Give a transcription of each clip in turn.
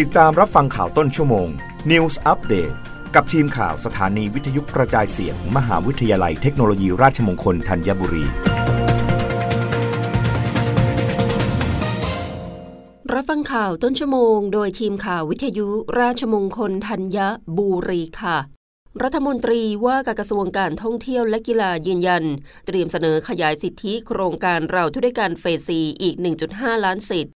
ติดตามรับฟังข่าวต้นชั่วโมง News Update กับทีมข่าวสถานีวิทยุกระจายเสียงมมหาวิทยาลัยเทคโนโลยีราชมงคลธัญบุรี รับฟังข่าวต้นชั่วโมง โดยทีมข่าววิทยุราชมงคลธัญบุรีค่ะ รัฐมนตรีว่าการกระทรวงการท่องเที่ยวและกีฬายืนยัน เตรียมเสนอขยายสิทธิโครงการเราทุด้วยกันเฟสซีอีก 1.5 ล้านสิทธิ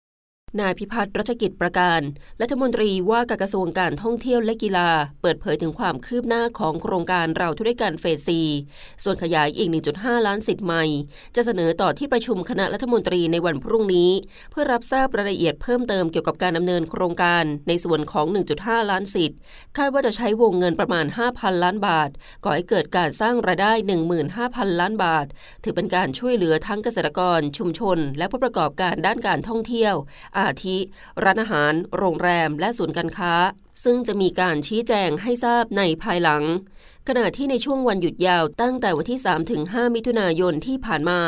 นายพิพัฒน์รัชกิจประการ รัฐมนตรีว่าการกระทรวงการท่องเที่ยวและกีฬา เปิดเผยถึงความคืบหน้าของโครงการเราทุด้วยกันเฟสซีส่วนขยายอีก 1.5 ล้านสิทธิ์ใหม่ จะเสนอต่อที่ประชุมคณะรัฐมนตรีในวันพรุ่งนี้ เพื่อรับทราบรายละเอียดเพิ่มเติมเกี่ยวกับการดำเนินโครงการในส่วนของ 1.5 ล้านสิทธิ์คาดว่าจะใช้วงเงินประมาณ 5,000 ล้านบาท ก่อให้เกิดการสร้างรายได้ 15,000 ล้านบาท ถือเป็นการช่วยเหลือทั้งเกษตรกร ชุมชน และผู้ประกอบการด้านการท่องเที่ยวอาทิ ร้านอาหาร โรงแรม และศูนย์การค้า ซึ่งจะมีการชี้แจงให้ทราบในภายหลัง ขณะที่ในช่วงวันหยุดยาวตั้งแต่วันที่3ถึง5มิถุนายนที่ผ่านมา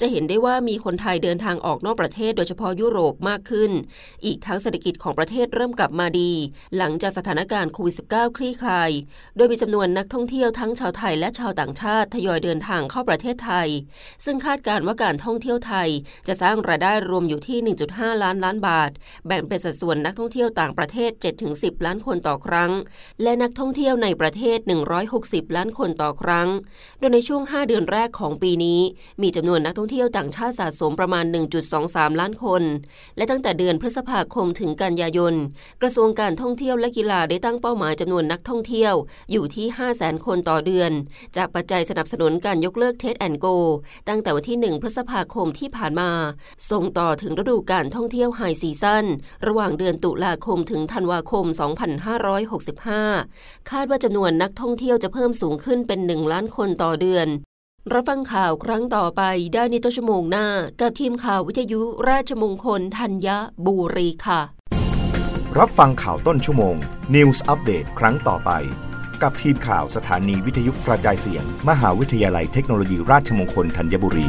จะเห็นได้ว่ามีคนไทยเดินทางออกนอกประเทศโดยเฉพาะยุโรปมากขึ้น อีกทั้งเศรษฐกิจของประเทศเริ่มกลับมาดี หลังจากสถานการณ์โควิด -19 คลี่คลาย โดยมีจำนวนนักท่องเที่ยวทั้งชาวไทยและชาวต่างชาติทยอยเดินทางเข้าประเทศไทย ซึ่งคาดการว่าการท่องเที่ยวไทย จะสร้างรายได้รวมอยู่ที่ 1.5 ล้านล้านบาท แบ่งเป็นสัดส่วนนักท่องเที่ยวต่างประเทศ 7-10 ล้านานคนต่อครั้ง และนักท่องเที่ยวในประเทศ 160 ล้านคนต่อครั้ง โดยในช่วง 5 เดือนแรกของปีนี้ มีจำนวนนักท่องเที่ยวต่างชาติสะสมประมาณ 1.23 ล้านคน และตั้งแต่เดือนพฤษภาคมถึงกันยายน กระทรวงการท่องเที่ยวและกีฬาได้ตั้งเป้าหมายจำนวนนักท่องเที่ยวอยู่ที่ 5 0 0 0 0 0 คนต่อเดือน จากปัจจัยสนับสนุนการยกเลิก Test & Go ตั้งแต่วันที่ 1 พฤษภาคมที่ผ่านมา ส่งต่อถึงฤดูการท่องเที่ยว high season ระหว่างเดือนตุลาคมถึงธันวาคม2565 คาดว่าจำนวนนักท่องเที่ยวจะเพิ่มสูงขึ้นเป็น 1 ล้านคนต่อเดือน รับฟังข่าวครั้งต่อไปได้ในต้นชั่วโมงหน้า กับทีมข่าววิทยุราชมงคลธัญบุรีค่ะ รับฟังข่าวต้นชั่วโมง News อัปเดตครั้งต่อไป กับทีมข่าวสถานีวิทยุกระจายเสียง มหาวิทยาลัยเทคโนโลยีราชมงคลธัญบุรี